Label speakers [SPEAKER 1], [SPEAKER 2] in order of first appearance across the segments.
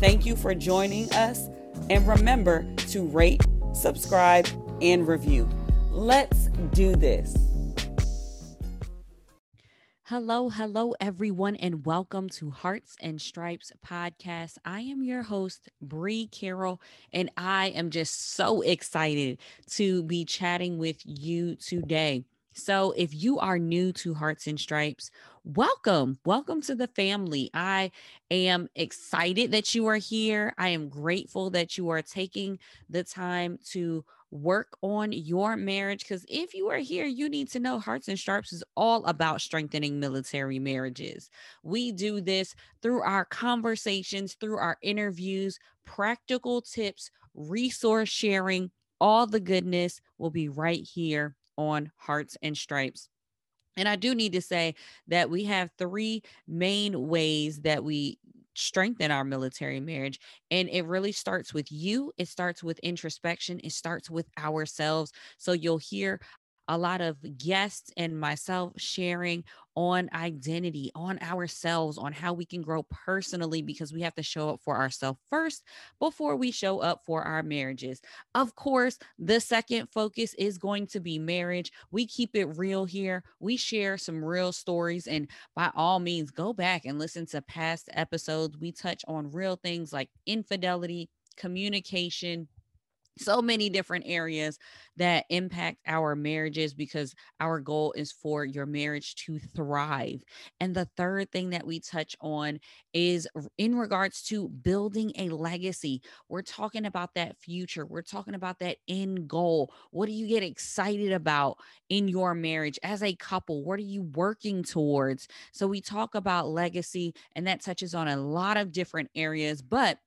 [SPEAKER 1] Thank you for joining us, and remember to rate, subscribe, and review. Let's do this. Hello, hello, everyone, and welcome to Hearts and Stripes podcast. I am your host, Bree Carroll, and I am just so excited to be chatting with you today. So, if you are new to Hearts and Stripes, welcome. Welcome to the family. I am excited that you are here. I am grateful that you are taking the time to work on your marriage. Because if you are here, you need to know Hearts and Stripes is all about strengthening military marriages. We do this through our conversations, through our interviews, practical tips, resource sharing. All the goodness will be right here on Hearts and Stripes. And I do need to say that we have three main ways that we strengthen our military marriage. And it really starts with you, it starts with introspection, it starts with ourselves. So you'll hear a lot of guests and myself sharing on identity, on ourselves, on how we can grow personally because we have to show up for ourselves first before we show up for our marriages. Of course, the second focus is going to be marriage. We keep it real here. We share some real stories, and by all means, go back and listen to past episodes. We touch on real things like infidelity, communication so many different areas that impact our marriages because our goal is for your marriage to thrive. And the third thing that we touch on is in regards to building a legacy. We're talking about that future, we're talking about that end goal. What do you get excited about in your marriage as a couple? What are you working towards? So we talk about legacy, and that touches on a lot of different areas, but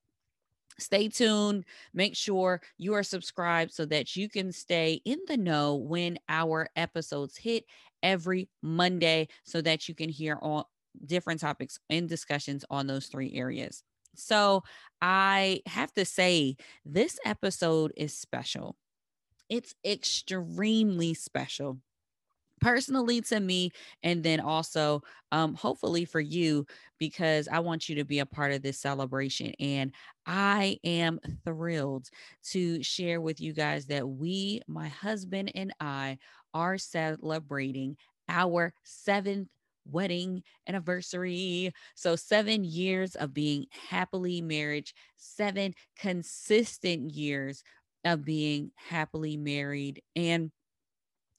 [SPEAKER 1] Stay tuned. Make sure you are subscribed so that you can stay in the know when our episodes hit every Monday so that you can hear all different topics and discussions on those three areas. So, I have to say, this episode is special. It's extremely special personally to me and then also um hopefully for you because I want you to be a part of this celebration and I am thrilled to share with you guys that we my husband and I are celebrating our 7th wedding anniversary. So, seven years of being happily married, seven consistent years of being happily married. And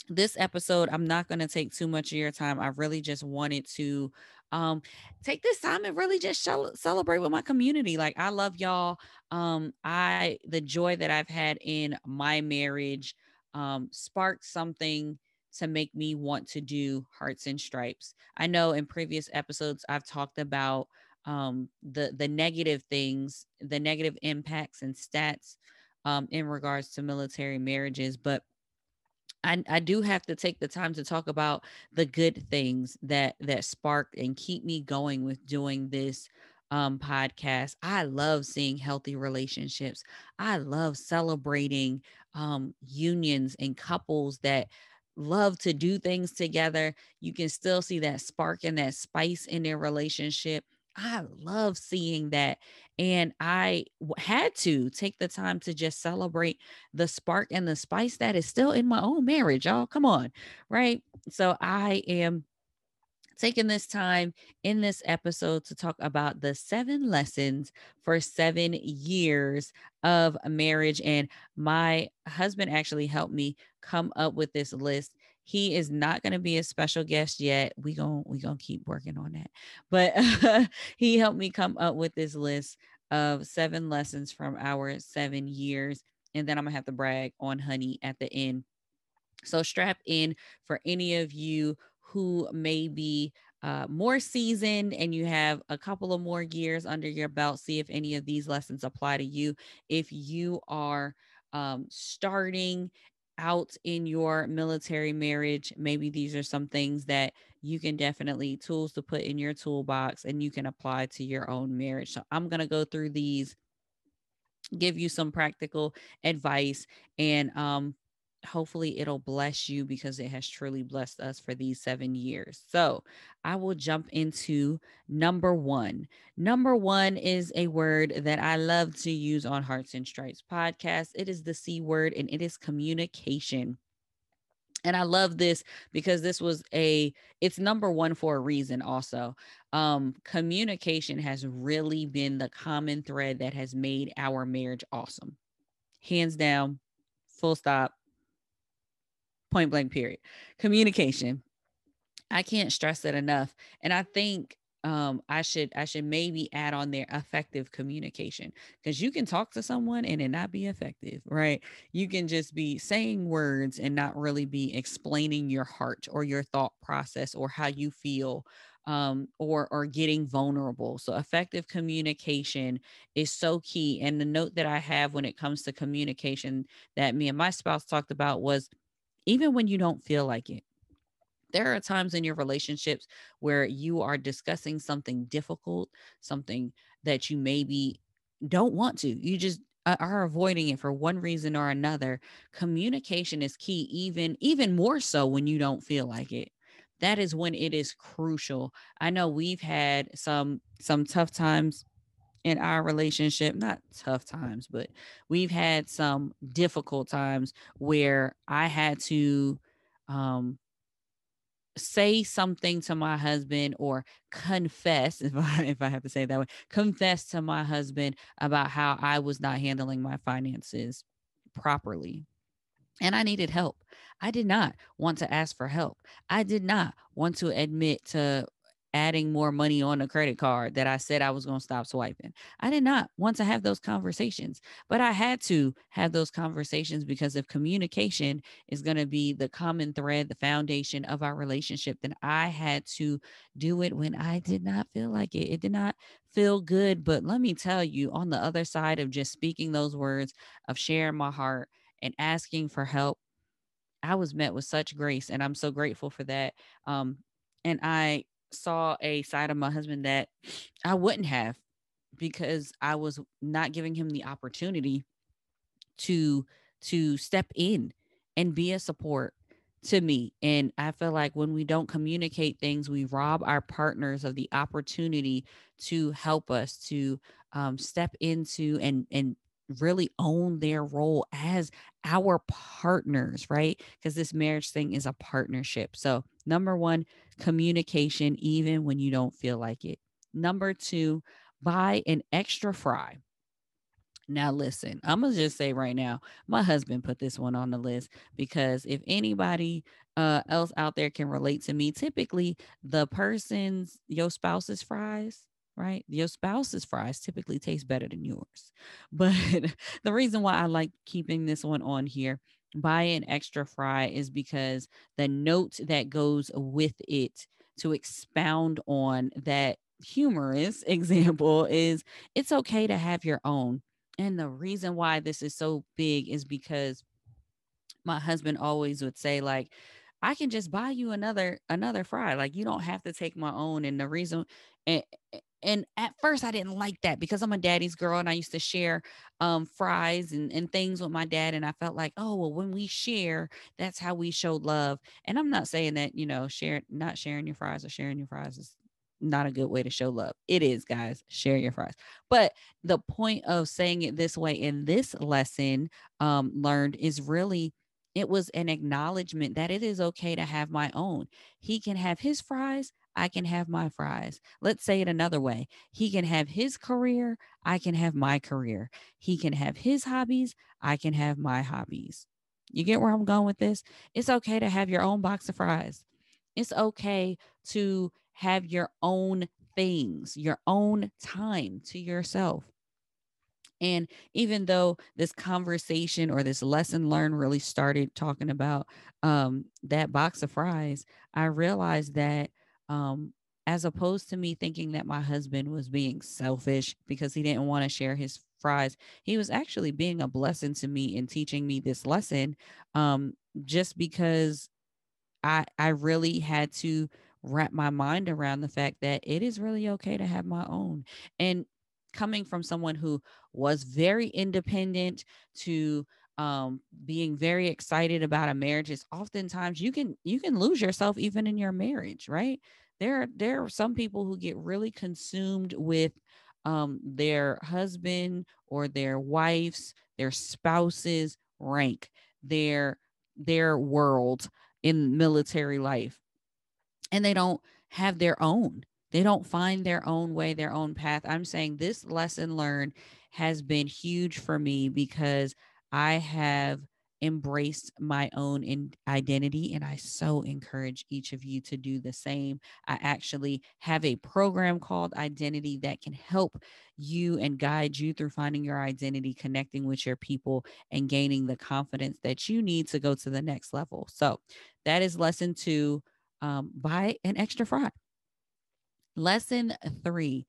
[SPEAKER 1] this episode, I'm not going to take too much of your time. I really just wanted to um take this time and really just show, celebrate with my community like i love y'all um i the joy that i've had in my marriage um sparked something to make me want to do hearts and stripes i know in previous episodes i've talked about um the the negative things the negative impacts and stats um in regards to military marriages but I, I do have to take the time to talk about the good things that that sparked and keep me going with doing this um, podcast. I love seeing healthy relationships. I love celebrating um, unions and couples that love to do things together. You can still see that spark and that spice in their relationship. I love seeing that. And I had to take the time to just celebrate the spark and the spice that is still in my own marriage. Y'all, come on. Right. So I am taking this time in this episode to talk about the seven lessons for seven years of marriage. And my husband actually helped me come up with this list. He is not going to be a special guest yet. We going we going to keep working on that. But he helped me come up with this list of seven lessons from our 7 years and then I'm going to have to brag on honey at the end. So strap in for any of you who may be uh, more seasoned and you have a couple of more years under your belt, see if any of these lessons apply to you. If you are um, starting out in your military marriage, maybe these are some things that you can definitely tools to put in your toolbox and you can apply to your own marriage. So I'm going to go through these give you some practical advice and um hopefully it'll bless you because it has truly blessed us for these seven years. So I will jump into number one. Number one is a word that I love to use on Hearts and Stripes podcast. It is the C word and it is communication. And I love this because this was a it's number 1 for a reason also. Um communication has really been the common thread that has made our marriage awesome. Hands down, full stop, point blank period. Communication. I can't stress it enough. And I think um I should I should maybe add on there effective communication because you can talk to someone and it not be effective, right? You can just be saying words and not really be explaining your heart or your thought process or how you feel um or or getting vulnerable. So effective communication is so key and the note that I have when it comes to communication that me and my spouse talked about was even when you don't feel like it there are times in your relationships where you are discussing something difficult, something that you maybe don't want to. You just uh, are avoiding it for one reason or another. Communication is key even even more so when you don't feel like it. That is when it is crucial. I know we've had some some tough times in our relationship, not tough times, but we've had some difficult times where I had to um say something to my husband or confess if I if I have to say that way confess to my husband about how I was not handling my finances properly and I needed help. I did not want to ask for help. I did not want to admit to adding more money on a credit card that I said I was going to stop swiping. I did not want to have those conversations, but I had to have those conversations because if communication is going to be the common thread, the foundation of our relationship, then I had to do it when I did not feel like it. It did not feel good. But let me tell you, on the other side of just speaking those words, of sharing my heart and asking for help, I was met with such grace, and I'm so grateful for that. Um, and I saw a side of my husband that I wouldn't have because I was not giving him the opportunity to to step in and be a support to me. And I feel like when we don't communicate things, we rob our partners of the opportunity to help us to um, step into and and really own their role as our partners, right? Because this marriage thing is a partnership. So, number one, communication, even when you don't feel like it. Number two, buy an extra fry. Now, listen, I'm going to just say right now, my husband put this one on the list because if anybody uh, else out there can relate to me, typically the person's, your spouse's fries, right? Your spouse's fries typically taste better than yours. But the reason why I like keeping this one on here, buy an extra fry, is because the note that goes with it to expound on that humorous example is it's okay to have your own. And the reason why this is so big is because my husband always would say, like, I can just buy you another another fry. Like you don't have to take my own. And the reason and and at first I didn't like that because I'm a daddy's girl and I used to share um fries and, and things with my dad. And I felt like, oh well, when we share, that's how we show love. And I'm not saying that, you know, share not sharing your fries or sharing your fries is not a good way to show love. It is, guys, share your fries. But the point of saying it this way in this lesson um learned is really it was an acknowledgement that it is okay to have my own. He can have his fries. I can have my fries. Let's say it another way. He can have his career. I can have my career. He can have his hobbies. I can have my hobbies. You get where I'm going with this? It's okay to have your own box of fries. It's okay to have your own things, your own time to yourself. And even though this conversation or this lesson learned really started talking about um, that box of fries, I realized that um, as opposed to me thinking that my husband was being selfish because he didn't want to share his fries, he was actually being a blessing to me and teaching me this lesson um, just because I I really had to wrap my mind around the fact that it is really okay to have my own. And coming from someone who was very independent to um being very excited about a marriage is oftentimes you can you can lose yourself even in your marriage right? There there are some people who get really consumed with um their husband or their wife's their spouse's rank their their world in military life and they don't have their own they don't find their own way their own path. I'm saying this lesson learned has been huge for me because i have embraced my own in identity and i so encourage each of you to do the same. I actually have a program called identity that can help you and guide you through finding your identity connecting with your people and gaining the confidence that you need to go to the next level. So that is lesson two um, buy an extra fry lesson three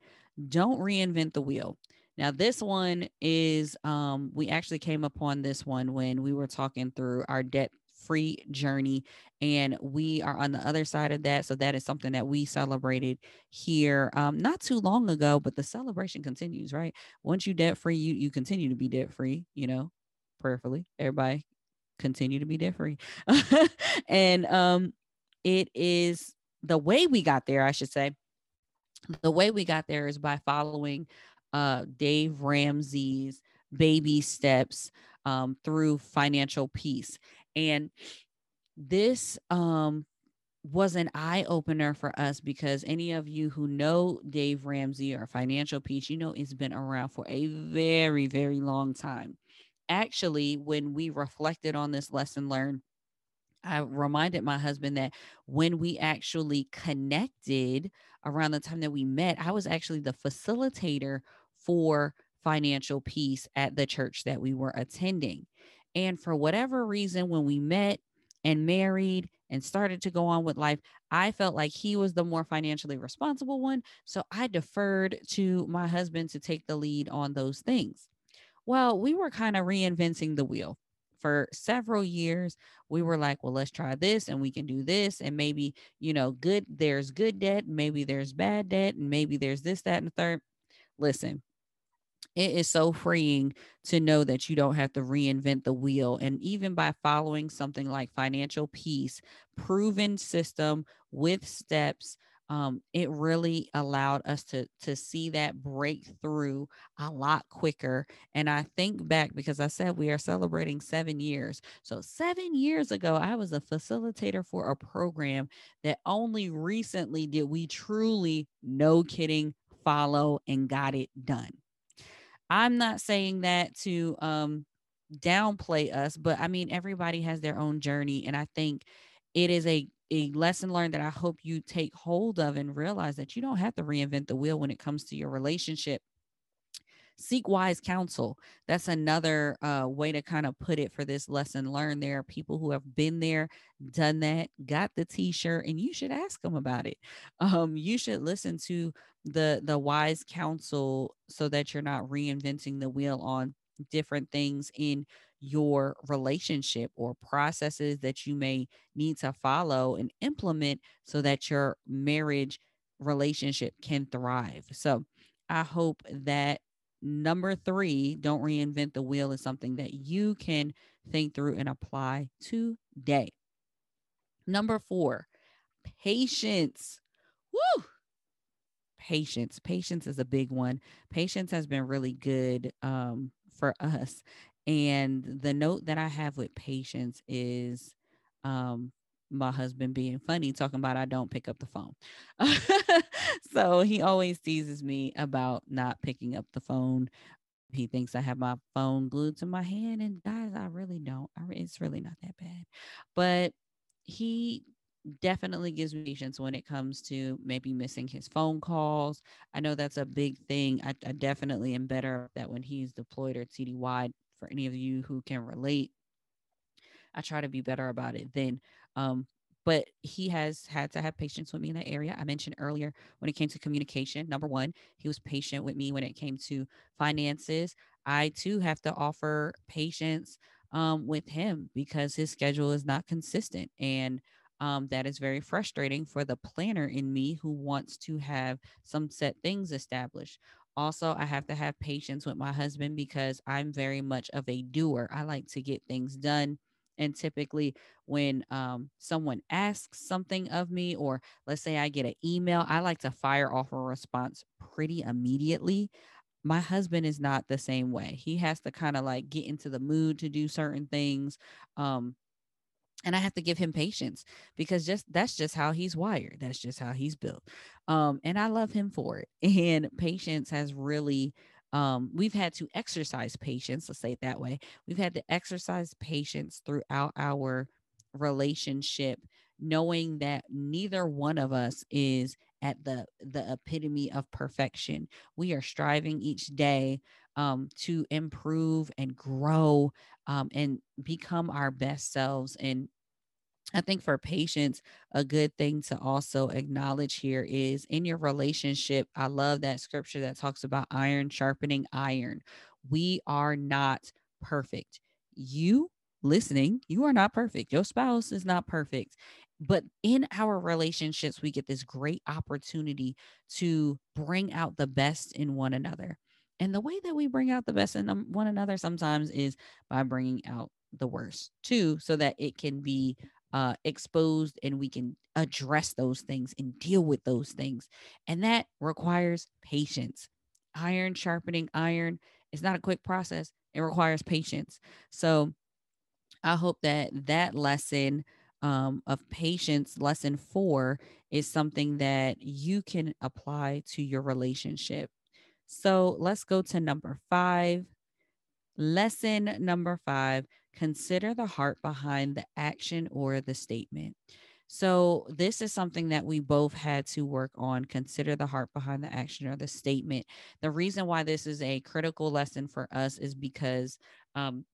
[SPEAKER 1] don't reinvent the wheel now, this one is, um, we actually came upon this one when we were talking through our debt free journey, and we are on the other side of that. So, that is something that we celebrated here um, not too long ago, but the celebration continues, right? Once you debt free, you, you continue to be debt free, you know, prayerfully. Everybody continue to be debt free. and um, it is the way we got there, I should say. The way we got there is by following uh, Dave Ramsey's baby steps um, through financial peace. And this um, was an eye opener for us because any of you who know Dave Ramsey or Financial Peace, you know it's been around for a very, very long time. Actually, when we reflected on this lesson learned, I reminded my husband that when we actually connected around the time that we met, I was actually the facilitator for financial peace at the church that we were attending. And for whatever reason, when we met and married and started to go on with life, I felt like he was the more financially responsible one. So I deferred to my husband to take the lead on those things. Well, we were kind of reinventing the wheel for several years we were like well let's try this and we can do this and maybe you know good there's good debt maybe there's bad debt and maybe there's this that and the third listen it is so freeing to know that you don't have to reinvent the wheel. And even by following something like financial peace, proven system with steps, um, it really allowed us to to see that breakthrough a lot quicker. And I think back because I said we are celebrating seven years. So seven years ago, I was a facilitator for a program that only recently did we truly, no kidding, follow and got it done. I'm not saying that to um downplay us, but I mean everybody has their own journey and I think it is a a lesson learned that I hope you take hold of and realize that you don't have to reinvent the wheel when it comes to your relationship seek wise counsel. That's another uh, way to kind of put it for this lesson learned. There are people who have been there, done that, got the t-shirt, and you should ask them about it. Um, you should listen to the the wise counsel so that you're not reinventing the wheel on different things in your relationship or processes that you may need to follow and implement so that your marriage relationship can thrive. So I hope that Number three, don't reinvent the wheel is something that you can think through and apply today. Number four, patience. Woo! Patience. Patience is a big one. Patience has been really good um, for us. And the note that I have with patience is um, my husband being funny, talking about I don't pick up the phone. so he always teases me about not picking up the phone. He thinks I have my phone glued to my hand, and guys, I really don't. I it's really not that bad, but he definitely gives me patience when it comes to maybe missing his phone calls. I know that's a big thing. I, I definitely am better that when he's deployed or TDY. For any of you who can relate, I try to be better about it then. Um, but he has had to have patience with me in that area. I mentioned earlier when it came to communication, number one, he was patient with me when it came to finances. I too have to offer patience um, with him because his schedule is not consistent. And um, that is very frustrating for the planner in me who wants to have some set things established. Also, I have to have patience with my husband because I'm very much of a doer. I like to get things done. And typically, when um, someone asks something of me, or let's say I get an email, I like to fire off a response pretty immediately. My husband is not the same way. He has to kind of like get into the mood to do certain things. Um, and I have to give him patience because just that's just how he's wired. That's just how he's built. Um, and I love him for it. And patience has really um, we've had to exercise patience, let's say it that way. We've had to exercise patience throughout our relationship, knowing that neither one of us is at the the epitome of perfection. We are striving each day um, to improve and grow um, and become our best selves. And I think for patience, a good thing to also acknowledge here is in your relationship. I love that scripture that talks about iron sharpening iron. We are not perfect. You listening, you are not perfect. Your spouse is not perfect. But in our relationships, we get this great opportunity to bring out the best in one another. And the way that we bring out the best in one another sometimes is by bringing out the worst too, so that it can be uh, exposed and we can address those things and deal with those things. And that requires patience. Iron sharpening iron is not a quick process, it requires patience. So I hope that that lesson um, of patience, lesson four, is something that you can apply to your relationship. So let's go to number five. Lesson number five consider the heart behind the action or the statement. So, this is something that we both had to work on. Consider the heart behind the action or the statement. The reason why this is a critical lesson for us is because um,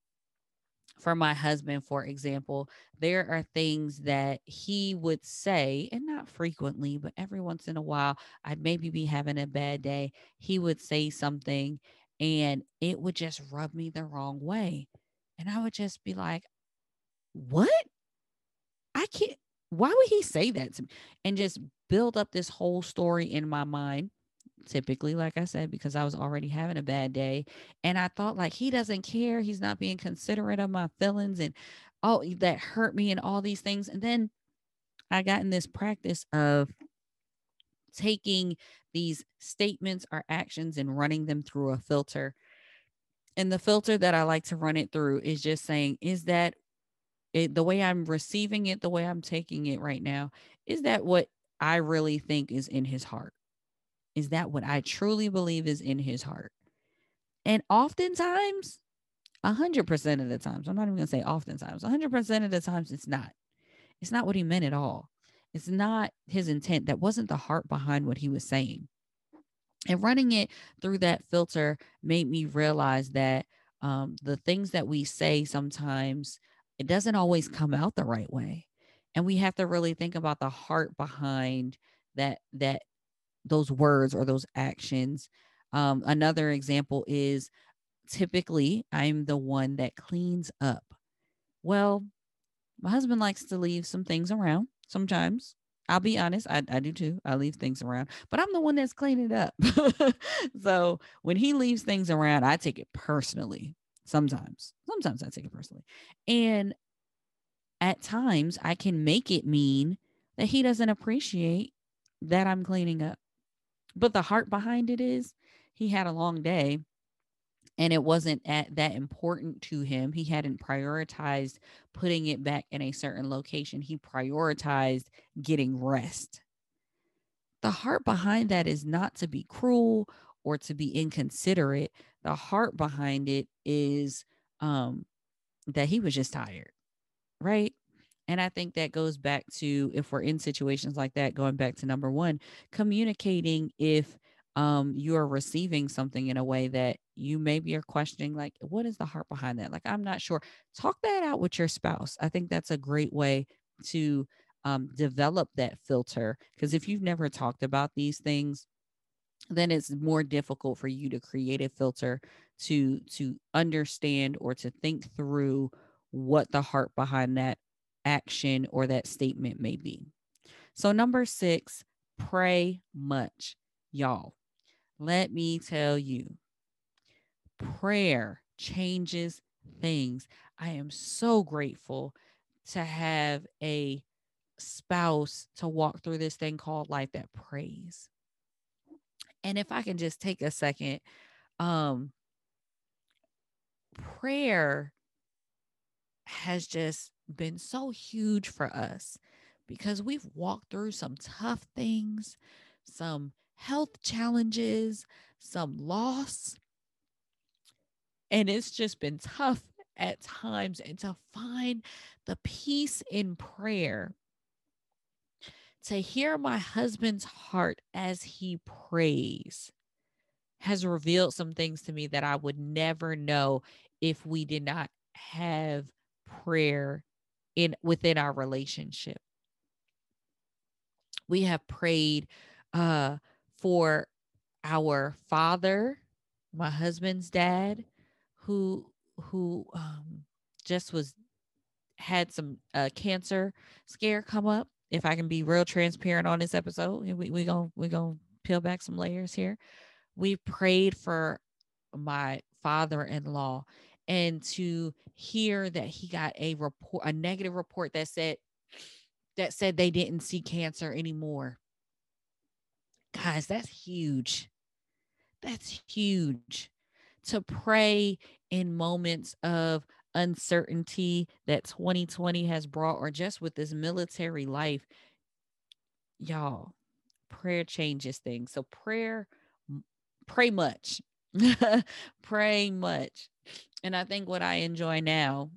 [SPEAKER 1] for my husband, for example, there are things that he would say, and not frequently, but every once in a while, I'd maybe be having a bad day. He would say something and it would just rub me the wrong way. And I would just be like, what? I can't, why would he say that to me? And just build up this whole story in my mind typically, like I said, because I was already having a bad day. And I thought, like, he doesn't care. He's not being considerate of my feelings and oh, that hurt me and all these things. And then I got in this practice of taking these statements or actions and running them through a filter. And the filter that I like to run it through is just saying, is that it, the way I'm receiving it, the way I'm taking it right now, is that what I really think is in his heart? Is that what I truly believe is in his heart? And oftentimes, 100% of the times, I'm not even going to say oftentimes, 100% of the times, it's not. It's not what he meant at all. It's not his intent. That wasn't the heart behind what he was saying. And running it through that filter made me realize that um, the things that we say sometimes, it doesn't always come out the right way. And we have to really think about the heart behind that that those words or those actions. Um, another example is typically I'm the one that cleans up. Well, my husband likes to leave some things around sometimes. I'll be honest, I, I do too. I leave things around, but I'm the one that's cleaning up. so when he leaves things around, I take it personally. Sometimes, sometimes I take it personally. And at times, I can make it mean that he doesn't appreciate that I'm cleaning up. But the heart behind it is he had a long day and it wasn't at that important to him. He hadn't prioritized putting it back in a certain location. He prioritized getting rest. The heart behind that is not to be cruel or to be inconsiderate. The heart behind it is um that he was just tired, right? And I think that goes back to if we're in situations like that, going back to number one, communicating if um, you are receiving something in a way that you maybe are questioning, like, what is the heart behind that? Like, I'm not sure. Talk that out with your spouse. I think that's a great way to um, develop that filter. Because if you've never talked about these things, then it's more difficult for you to create a filter to to understand or to think through what the heart behind that action or that statement may be. So number 6, pray much. Y'all, let me tell you. Prayer changes things. I am so grateful to have a spouse to walk through this thing called life that prays. And if I can just take a second, um, prayer has just been so huge for us because we've walked through some tough things, some health challenges, some loss. And it's just been tough at times. And to find the peace in prayer to hear my husband's heart as he prays has revealed some things to me that I would never know if we did not have prayer in within our relationship. We have prayed uh for our father, my husband's dad, who who um just was had some uh cancer scare come up if I can be real transparent on this episode, we we going we gonna peel back some layers here. We prayed for my father-in-law and to hear that he got a report a negative report that said that said they didn't see cancer anymore. Guys, that's huge. That's huge. To pray in moments of uncertainty that 2020 has brought, or just with this military life, y'all, prayer changes things. So, prayer, pray much, pray much. And I think what I enjoy now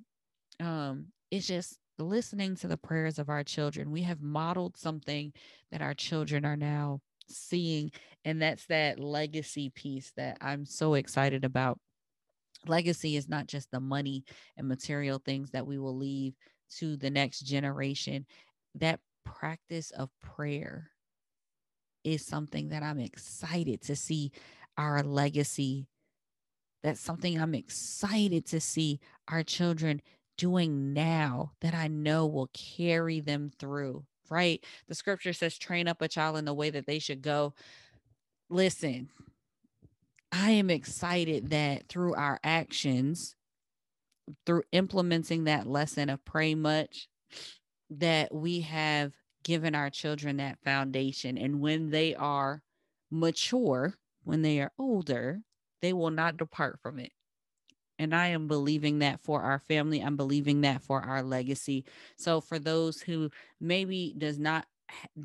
[SPEAKER 1] um, is just listening to the prayers of our children. We have modeled something that our children are now seeing, and that's that legacy piece that I'm so excited about legacy is not just the money and material things that we will leave to the next generation. That practice of prayer is something that I'm excited to see our legacy. That's something I'm excited to see our children doing now that I know will carry them through, right? The scripture says, train up a child in the way that they should go. Listen, I am excited that through our actions, through implementing that lesson of pray much, that we have given our children that foundation. And when they are mature, when they are older, they will not depart from it. And I am believing that for our family. I'm believing that for our legacy. So for those who maybe does not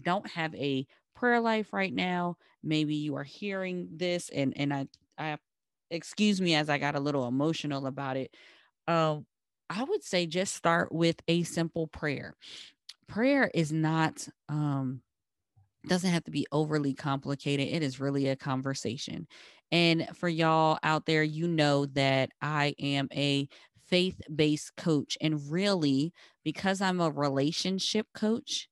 [SPEAKER 1] don't have a prayer life right now, maybe you are hearing this and and I I excuse me as I got a little emotional about it. Um I would say just start with a simple prayer. Prayer is not um doesn't have to be overly complicated. It is really a conversation. And for y'all out there, you know that I am a faith based coach. And really, because I'm a relationship coach,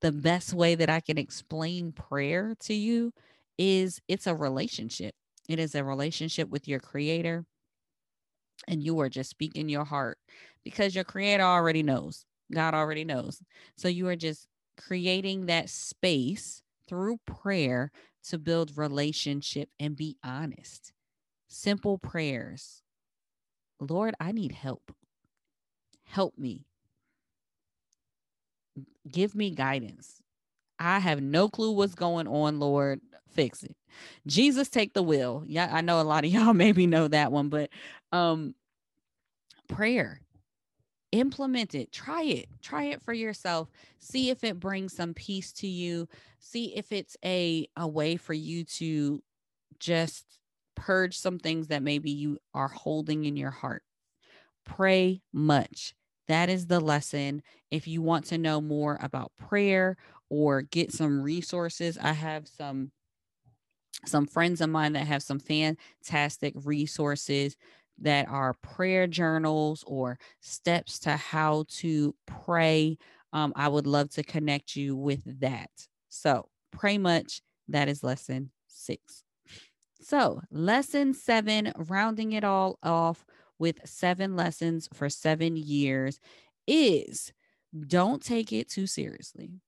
[SPEAKER 1] the best way that I can explain prayer to you is it's a relationship. It is a relationship with your creator. And you are just speaking your heart because your creator already knows. God already knows. So you are just creating that space through prayer to build relationship and be honest. Simple prayers. Lord, I need help. Help me. Give me guidance. I have no clue what's going on, Lord. Fix it. Jesus take the wheel. Yeah, I know a lot of y'all maybe know that one, but um prayer implement it try it try it for yourself see if it brings some peace to you see if it's a a way for you to just purge some things that maybe you are holding in your heart. Pray much. That is the lesson. If you want to know more about prayer or get some resources i have some some friends of mine that have some fantastic resources that are prayer journals or steps to how to pray um, I would love to connect you with that. So, pray much. That is lesson six. So, lesson seven, rounding it all off with seven lessons for seven years, is don't take it too seriously.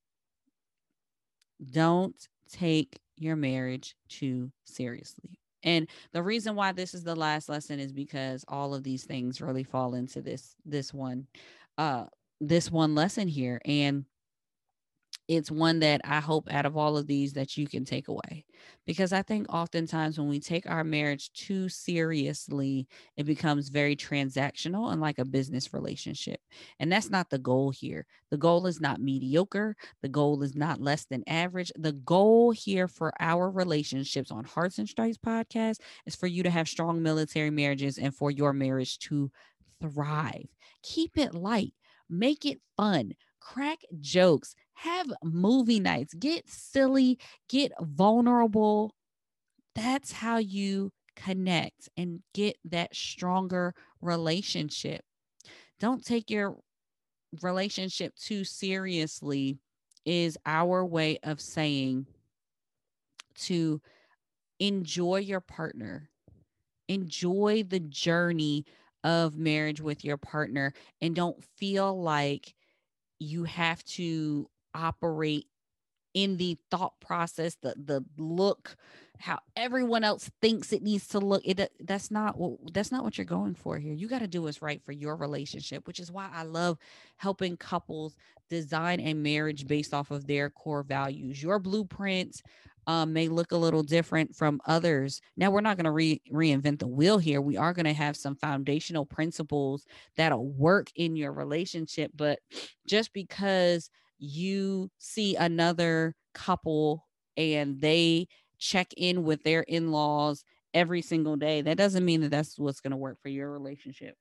[SPEAKER 1] Don't take your marriage too seriously. And the reason why this is the last lesson is because all of these things really fall into this this one uh this one lesson here. And it's one that I hope out of all of these that you can take away. Because I think oftentimes when we take our marriage too seriously, it becomes very transactional and like a business relationship. And that's not the goal here. The goal is not mediocre. The goal is not less than average. The goal here for our relationships on Hearts and Stripes podcast is for you to have strong military marriages and for your marriage to thrive. Keep it light, make it fun crack jokes, have movie nights, get silly, get vulnerable. That's how you connect and get that stronger relationship. Don't take your relationship too seriously, is our way of saying to enjoy your partner, enjoy the journey of marriage with your partner, and don't feel like you have to operate in the thought process the the look how everyone else thinks it needs to look it that's not what that's not what you're going for here you got to do what's right for your relationship which is why i love helping couples design a marriage based off of their core values your blueprints um, may look a little different from others. Now, we're not going to re- reinvent the wheel here. We are going to have some foundational principles that'll work in your relationship. But just because you see another couple and they check in with their in laws every single day, that doesn't mean that that's what's going to work for your relationship.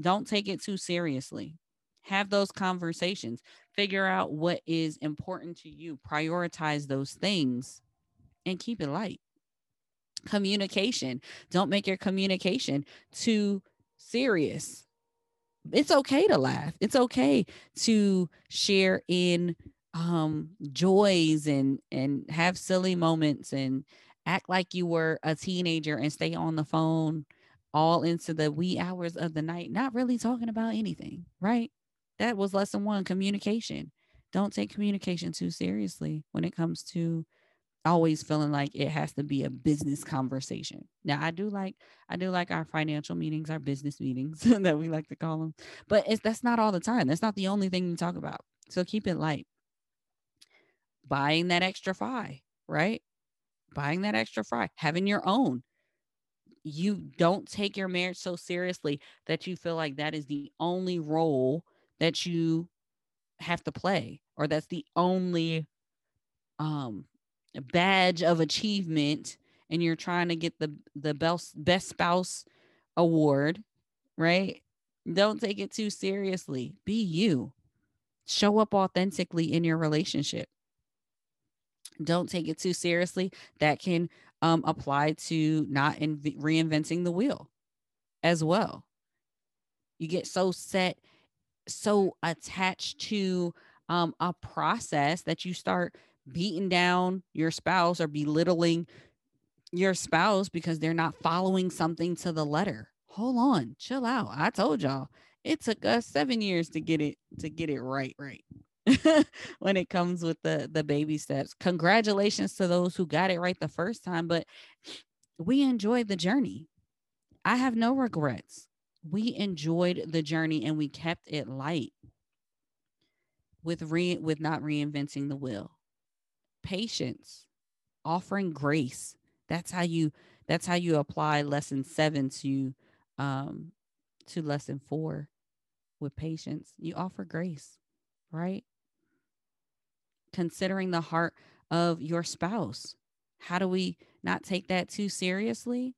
[SPEAKER 1] Don't take it too seriously. Have those conversations. Figure out what is important to you. Prioritize those things and keep it light. Communication. Don't make your communication too serious it's okay to laugh it's okay to share in um joys and and have silly moments and act like you were a teenager and stay on the phone all into the wee hours of the night not really talking about anything right that was lesson one communication. Don't take communication too seriously when it comes to always feeling like it has to be a business conversation. Now I do like I do like our financial meetings, our business meetings that we like to call them. But it's that's not all the time. That's not the only thing we talk about. So keep it light. Buying that extra fry, right? Buying that extra fry, having your own. You don't take your marriage so seriously that you feel like that is the only role that you have to play or that's the only um badge of achievement and you're trying to get the the best best spouse award right? Don't take it too seriously. Be you. Show up authentically in your relationship. Don't take it too seriously. That can um, apply to not inv- reinventing the wheel as well. You get so set so attached to um, a process that you start beating down your spouse or belittling your spouse because they're not following something to the letter. Hold on, chill out. I told y'all it took us seven years to get it to get it right, right. when it comes with the the baby steps. Congratulations to those who got it right the first time, but we enjoyed the journey. I have no regrets we enjoyed the journey and we kept it light with re with not reinventing the wheel patience offering grace. That's how you that's how you apply lesson seven to um to lesson four with patience. You offer grace right? Considering the heart of your spouse. How do we not take that too seriously?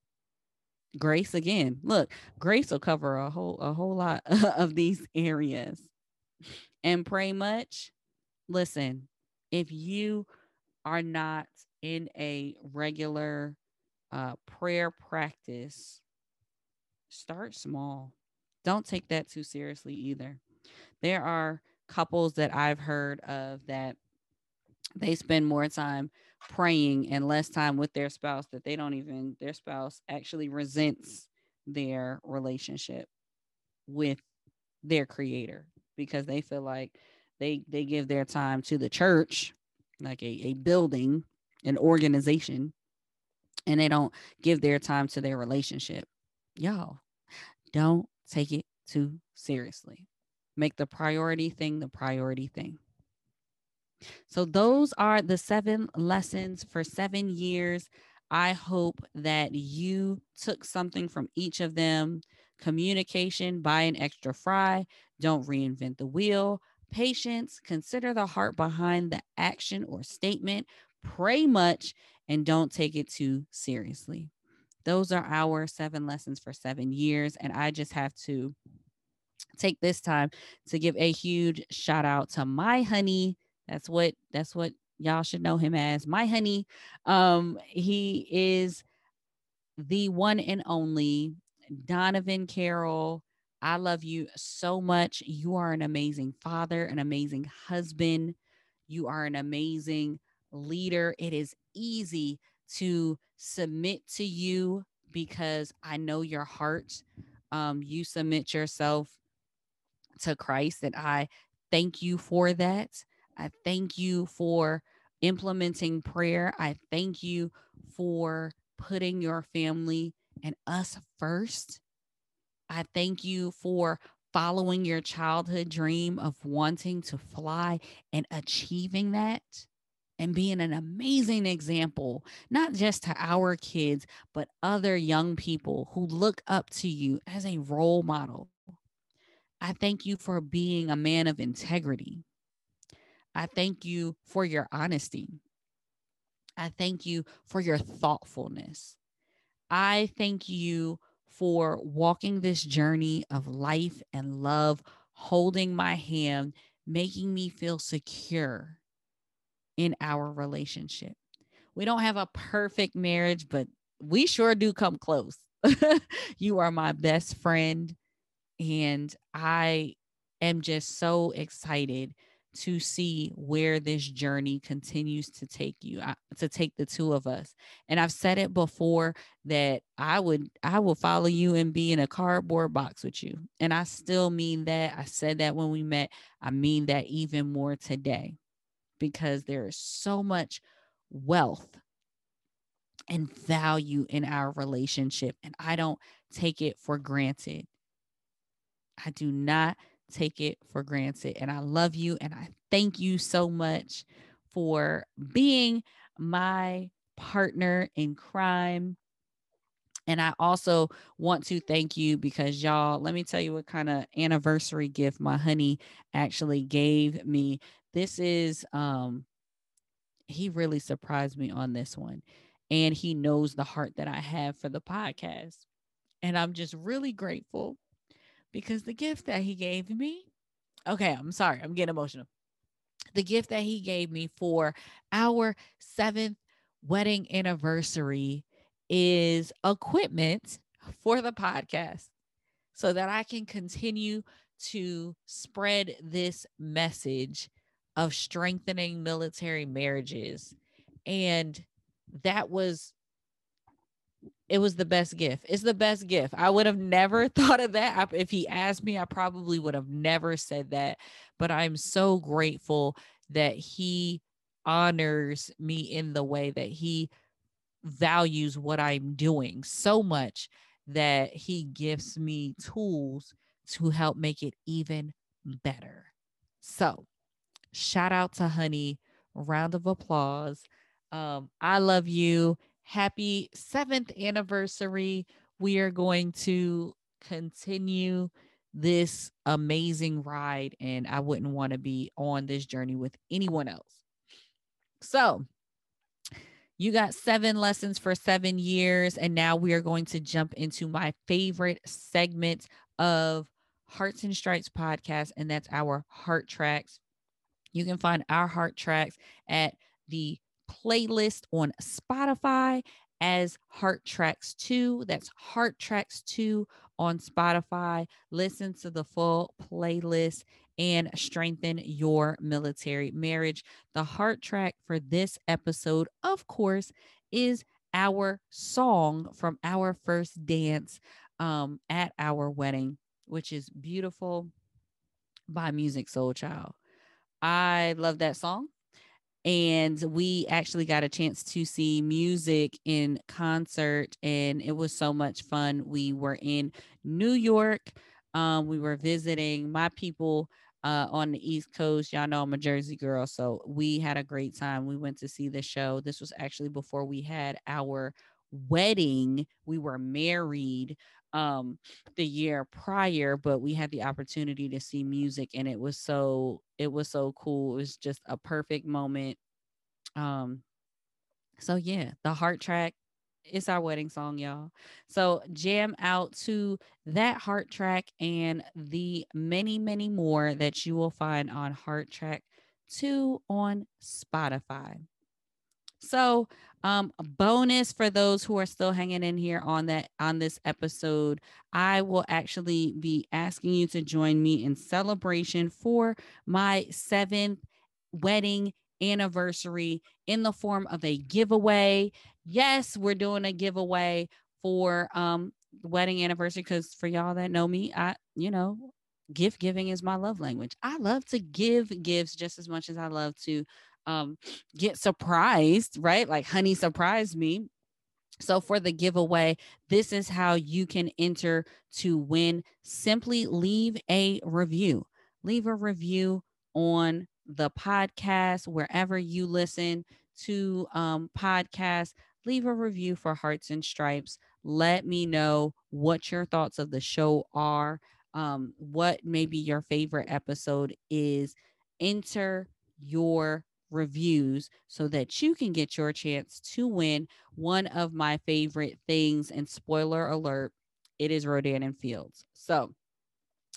[SPEAKER 1] Grace again. Look grace will cover a whole a whole lot of these areas. And pray much. Listen if you are not in a regular uh, prayer practice start small. Don't take that too seriously either. There are couples that I've heard of that they spend more time praying and less time with their spouse that they don't even their spouse actually resents their relationship with their creator because they feel like they they give their time to the church like a, a building an organization and they don't give their time to their relationship y'all don't take it too seriously make the priority thing the priority thing so, those are the seven lessons for seven years. I hope that you took something from each of them. Communication, buy an extra fry, don't reinvent the wheel. Patience, consider the heart behind the action or statement. Pray much and don't take it too seriously. Those are our seven lessons for seven years. And I just have to take this time to give a huge shout out to my honey, that's what that's what y'all should know him as. My honey. Um, he is the one and only Donovan Carroll. I love you so much. You are an amazing father, an amazing husband. You are an amazing leader. It is easy to submit to you because I know your heart. Um, you submit yourself to Christ, and I thank you for that. I thank you for implementing prayer. I thank you for putting your family and us first. I thank you for following your childhood dream of wanting to fly and achieving that and being an amazing example, not just to our kids, but other young people who look up to you as a role model. I thank you for being a man of integrity. I thank you for your honesty. I thank you for your thoughtfulness. I thank you for walking this journey of life and love, holding my hand, making me feel secure in our relationship. We don't have a perfect marriage, but we sure do come close. you are my best friend. And I am just so excited to see where this journey continues to take you uh, to take the two of us. And i've said it before that i would i will follow you and be in a cardboard box with you. And i still mean that. I said that when we met. I mean that even more today because there is so much wealth and value in our relationship and i don't take it for granted. I do not take it for granted. And I love you and I thank you so much for being my partner in crime. And I also want to thank you because y'all, let me tell you what kind of anniversary gift my honey actually gave me. This is um he really surprised me on this one. And he knows the heart that I have for the podcast. And I'm just really grateful because the gift that he gave me, okay, I'm sorry, I'm getting emotional. The gift that he gave me for our seventh wedding anniversary is equipment for the podcast so that I can continue to spread this message of strengthening military marriages. And that was it was the best gift. It's the best gift. I would have never thought of that. If he asked me, I probably would have never said that. But I'm so grateful that he honors me in the way that he values what I'm doing so much that he gives me tools to help make it even better. So, shout out to Honey. Round of applause. Um, I love you happy seventh anniversary. We are going to continue this amazing ride, and I wouldn't want to be on this journey with anyone else. So, you got seven lessons for seven years, and now we are going to jump into my favorite segment of Hearts and Stripes podcast, and that's our heart tracks. You can find our heart tracks at the playlist on Spotify as Heart Tracks 2. That's Heart Tracks 2 on Spotify. Listen to the full playlist and strengthen your military marriage. The heart track for this episode, of course, is our song from our first dance um, at our wedding, which is beautiful by Musiq Soulchild. I love that song. And we actually got a chance to see Musiq in concert, and it was so much fun. We were in New York. Um, we were visiting my people uh, on the East Coast. Y'all know I'm a Jersey girl, so we had a great time. We went to see the show. This was actually before we had our wedding. We were married um the year prior but we had the opportunity to see Musiq and it was so it was so cool it was just a perfect moment um so yeah the heart track it's our wedding song y'all so jam out to that heart track and the many many more that you will find on heart track 2 on spotify so um, bonus for those who are still hanging in here on that on this episode, I will actually be asking you to join me in celebration for my seventh wedding anniversary in the form of a giveaway. Yes, we're doing a giveaway for um wedding anniversary because for y'all that know me, I you know gift giving is my love language. I love to give gifts just as much as I love to um, get surprised, right? Like honey surprised me. So for the giveaway, this is how you can enter to win. Simply leave a review. Leave a review on the podcast wherever you listen to um, podcasts. Leave a review for Hearts and Stripes. Let me know what your thoughts of the show are. Um, what maybe your favorite episode is. Enter your reviews so that you can get your chance to win one of my favorite things. And spoiler alert, it is Rodan and Fields. So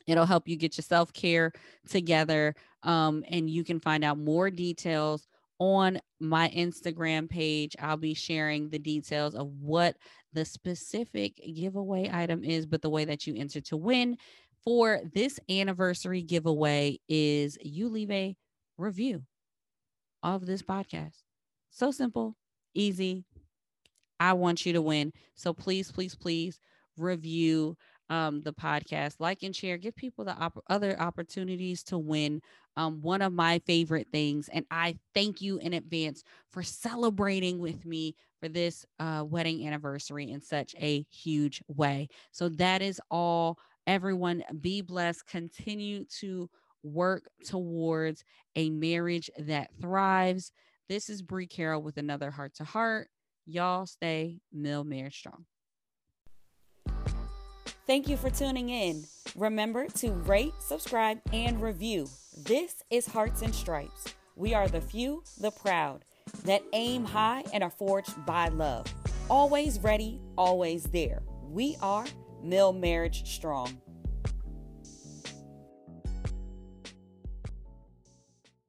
[SPEAKER 1] it'll help you get your self care together. Um, and you can find out more details on my Instagram page. I'll be sharing the details of what the specific giveaway item is, but the way that you enter to win for this anniversary giveaway is you leave a review of this podcast. So simple, easy. I want you to win. So please, please, please review um, the podcast, like and share, give people the op- other opportunities to win. Um, one of my favorite things, and I thank you in advance for celebrating with me for this uh, wedding anniversary in such a huge way. So that is all. Everyone, be blessed. Continue to work towards a marriage that thrives. This is Bree Carroll with another heart to heart. Y'all stay mill marriage strong. Thank you for tuning in. Remember to rate, subscribe, and review. This is Hearts and Stripes. We are the few, the proud, that aim high and are forged by love. Always ready, always there. We are Mill Marriage Strong.